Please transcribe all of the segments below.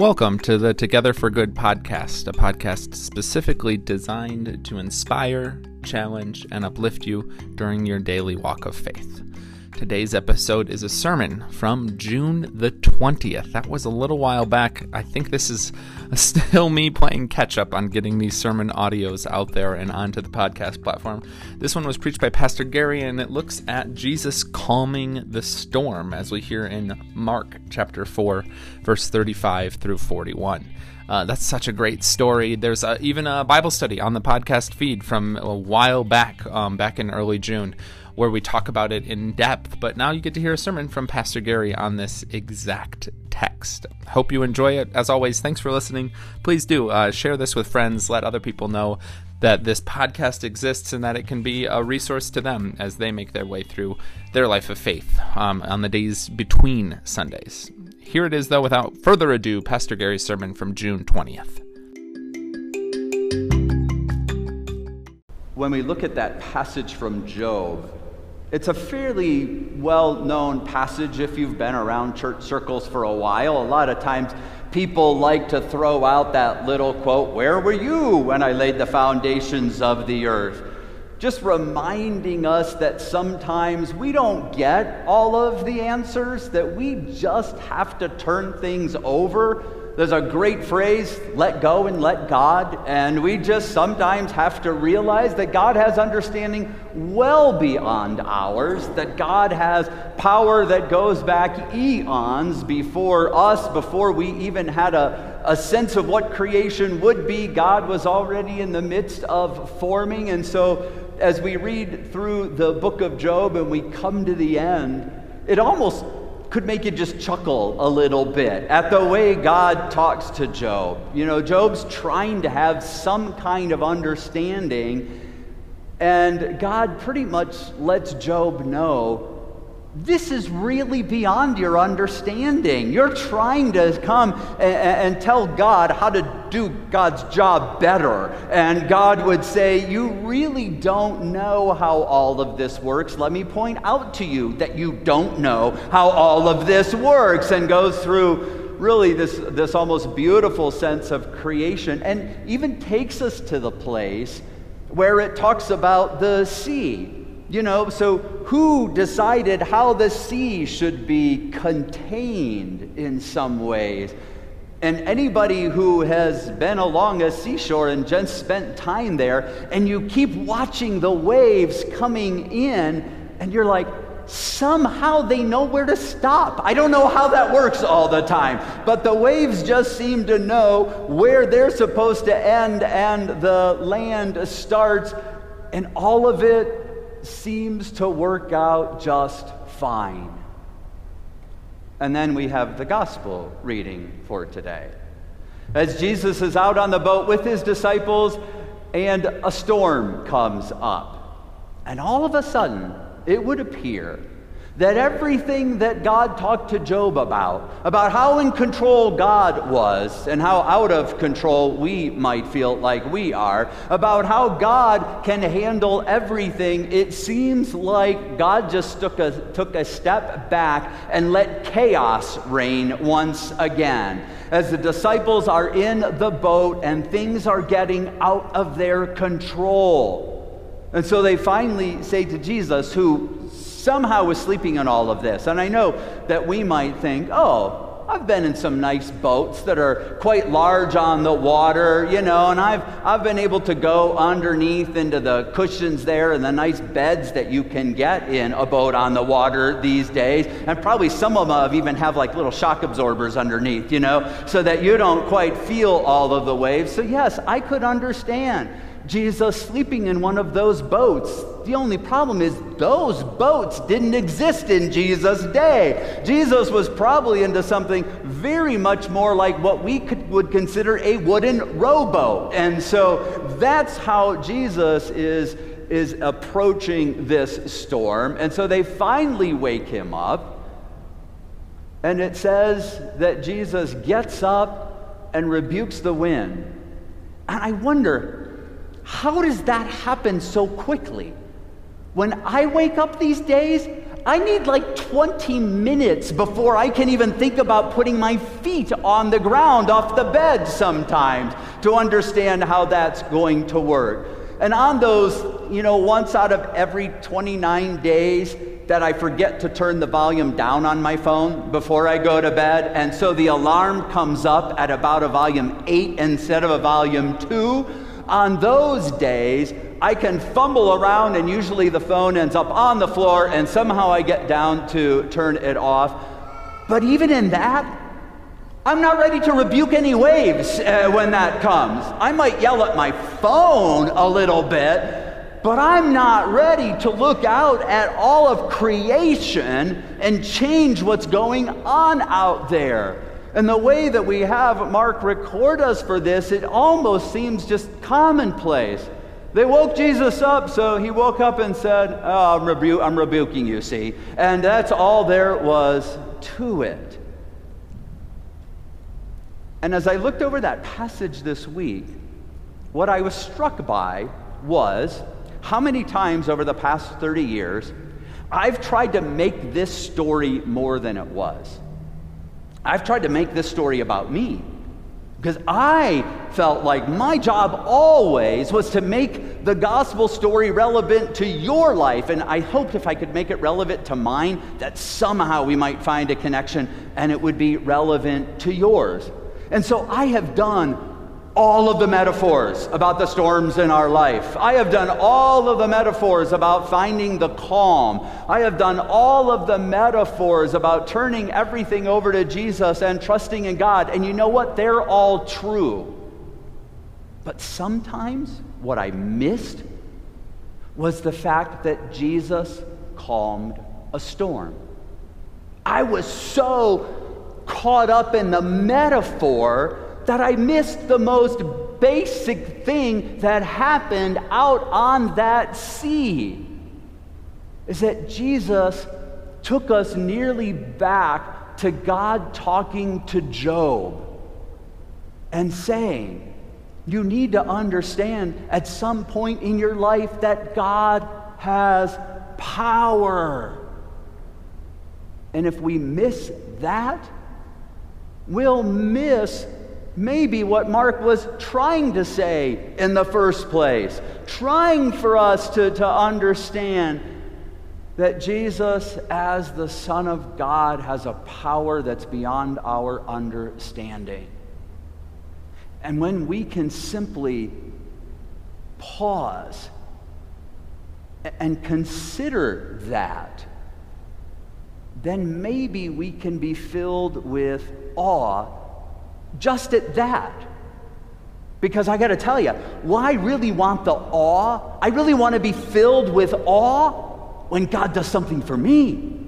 Welcome to the Together for Good podcast, a podcast specifically designed to inspire, challenge, and uplift you during your daily walk of faith. Today's episode is a sermon from June the 20th. That was a little while back. I think this is still me playing catch up on getting these sermon audios out there and onto the podcast platform. This one was preached by Pastor Gary, and it looks at Jesus calming the storm, as we hear in Mark chapter 4, verse 35 through 41. Uh, that's such a great story. There's a, even a Bible study on the podcast feed from a while back, um, back in early June, where we talk about it in depth. But now you get to hear a sermon from Pastor Gary on this exact text. Hope you enjoy it. As always, thanks for listening. Please do uh, share this with friends, let other people know that this podcast exists and that it can be a resource to them as they make their way through their life of faith um, on the days between Sundays. Here it is, though, without further ado, Pastor Gary's sermon from June 20th. When we look at that passage from Job, it's a fairly well known passage if you've been around church circles for a while. A lot of times people like to throw out that little quote, Where were you when I laid the foundations of the earth? Just reminding us that sometimes we don't get all of the answers, that we just have to turn things over there's a great phrase, let go and let God. And we just sometimes have to realize that God has understanding well beyond ours, that God has power that goes back eons before us, before we even had a, a sense of what creation would be. God was already in the midst of forming. And so as we read through the book of Job and we come to the end, it almost could make you just chuckle a little bit at the way God talks to Job. You know, Job's trying to have some kind of understanding, and God pretty much lets Job know this is really beyond your understanding. You're trying to come and, and, tell God how to do God's job better. And God would say, You really don't know how all of this works. Let me point out to you that you don't know how all of this works. And goes through really this, this almost beautiful sense of creation and even takes us to the place where it talks about the sea you know, so who decided how the sea should be contained in some ways? And anybody who has been along a seashore and just spent time there, and you keep watching the waves coming in, and you're like, somehow they know where to stop. I don't know how that works all the time, but the waves just seem to know where they're supposed to end and the land starts, and all of it seems to work out just fine. And then we have the gospel reading for today. As Jesus is out on the boat with his disciples, and a storm comes up. And all of a sudden, it would appear that everything that God talked to Job about, about how in control God was and how out of control we might feel like we are, about how God can handle everything, it seems like God just took a, took a step back and let chaos reign once again. As the disciples are in the boat and things are getting out of their control. And so they finally say to Jesus, who somehow was sleeping on all of this. And I know that we might think, oh, I've been in some nice boats that are quite large on the water, you know, and I've, I've been able to go underneath into the cushions there and the nice beds that you can get in a boat on the water these days. And probably some of them even have like little shock absorbers underneath, you know, so that you don't quite feel all of the waves. So, yes, I could understand Jesus sleeping in one of those boats. The only problem is those boats didn't exist in Jesus' day. Jesus was probably into something very much more like what we could, would consider a wooden rowboat. And so that's how Jesus is, is approaching this storm. And so they finally wake him up. And it says that Jesus gets up and rebukes the wind. And I wonder, how does that happen so quickly? When I wake up these days, I need like 20 minutes before I can even think about putting my feet on the ground off the bed sometimes to understand how that's going to work. And on those, you know, once out of every 29 days that I forget to turn the volume down on my phone before I go to bed, and so the alarm comes up at about a volume 8 instead of a volume 2, on those days, I can fumble around, and usually the phone ends up on the floor, and somehow I get down to turn it off. But even in that, I'm not ready to rebuke any waves uh, when that comes. I might yell at my phone a little bit, but I'm not ready to look out at all of creation and change what's going on out there. And the way that we have Mark record us for this, it almost seems just commonplace. They woke Jesus up, so he woke up and said, oh, I'm, rebu- I'm rebuking you, see. And that's all there was to it. And as I looked over that passage this week, what I was struck by was how many times over the past 30 years I've tried to make this story more than it was. I've tried to make this story about me. Because I felt like my job always was to make the gospel story relevant to your life. And I hoped if I could make it relevant to mine, that somehow we might find a connection and it would be relevant to yours. And so I have done all of the metaphors about the storms in our life. I have done all of the metaphors about finding the calm. I have done all of the metaphors about turning everything over to Jesus and trusting in God. And you know what? They're all true. But sometimes what I missed was the fact that Jesus calmed a storm. I was so caught up in the metaphor that I missed the most basic thing that happened out on that sea. Is that Jesus took us nearly back to God talking to Job and saying, You need to understand at some point in your life that God has power. And if we miss that, we'll miss maybe what Mark was trying to say in the first place, trying for us to, to understand that Jesus, as the Son of God, has a power that's beyond our understanding. And when we can simply pause and consider that, then maybe we can be filled with awe just at that. Because I got to tell you, well, I really want the awe. I really want to be filled with awe when God does something for me.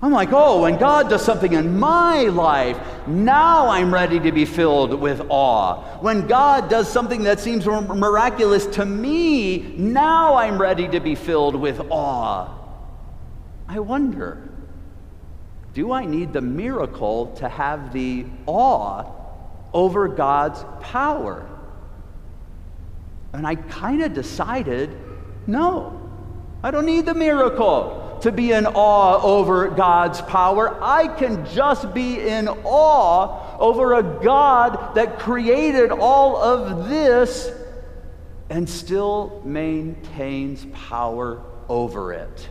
I'm like, oh, when God does something in my life, now I'm ready to be filled with awe. When God does something that seems miraculous to me, now I'm ready to be filled with awe. I wonder, do I need the miracle to have the awe over God's power. And I kind of decided no, I don't need the miracle to be in awe over God's power. I can just be in awe over a God that created all of this and still maintains power over it.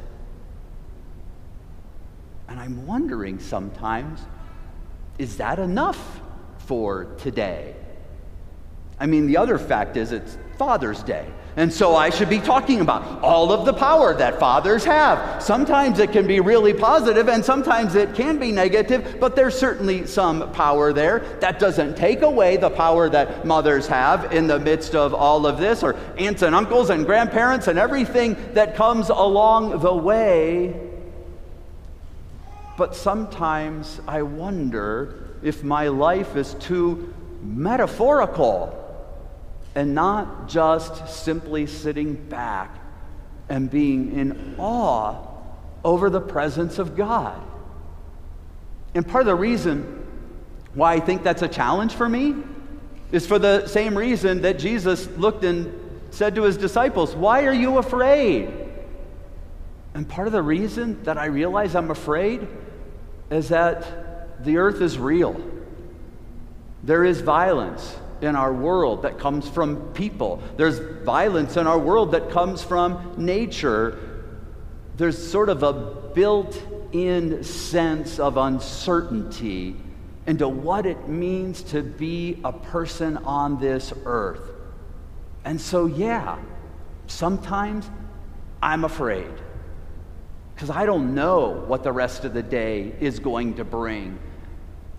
And I'm wondering sometimes is that enough? For today. I mean, the other fact is it's Father's Day. And so I should be talking about all of the power that fathers have. Sometimes it can be really positive and sometimes it can be negative, but there's certainly some power there. That doesn't take away the power that mothers have in the midst of all of this, or aunts and uncles and grandparents and everything that comes along the way. But sometimes I wonder if my life is too metaphorical and not just simply sitting back and being in awe over the presence of God. And part of the reason why I think that's a challenge for me is for the same reason that Jesus looked and said to his disciples, Why are you afraid? And part of the reason that I realize I'm afraid is that the earth is real. There is violence in our world that comes from people. There's violence in our world that comes from nature. There's sort of a built in sense of uncertainty into what it means to be a person on this earth. And so, yeah, sometimes I'm afraid because I don't know what the rest of the day is going to bring.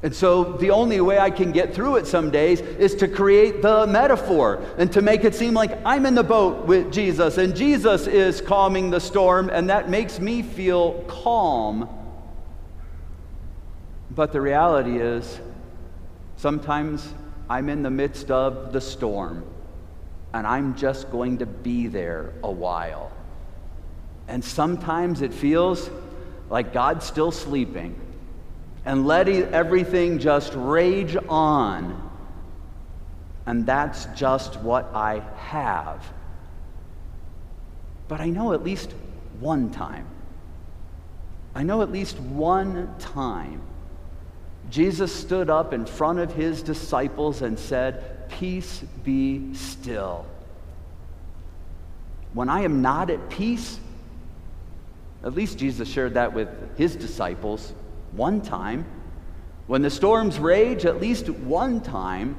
And so the only way I can get through it some days is to create the metaphor and to make it seem like I'm in the boat with Jesus and Jesus is calming the storm, and that makes me feel calm. But the reality is, sometimes I'm in the midst of the storm and I'm just going to be there a while. And sometimes it feels like God's still sleeping and let everything just rage on. And that's just what I have. But I know at least one time. I know at least one time Jesus stood up in front of his disciples and said, Peace be still. When I am not at peace, at least Jesus shared that with his disciples one time. When the storms rage, at least one time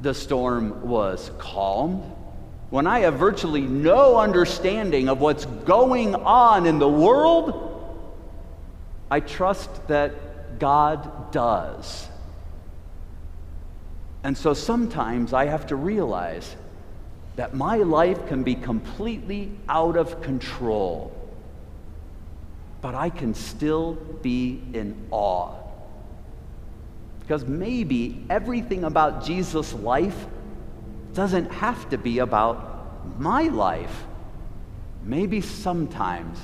the storm was calmed. When I have virtually no understanding of what's going on in the world, I trust that God does. And so sometimes I have to realize that my life can be completely out of control but I can still be in awe. Because maybe everything about Jesus' life doesn't have to be about my life. Maybe sometimes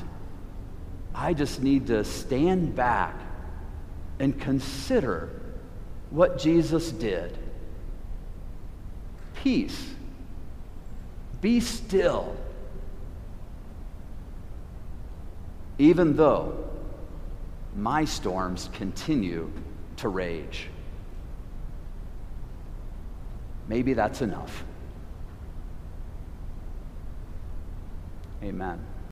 I just need to stand back and consider what Jesus did. Peace. Be still even though my storms continue to rage. Maybe that's enough. Amen.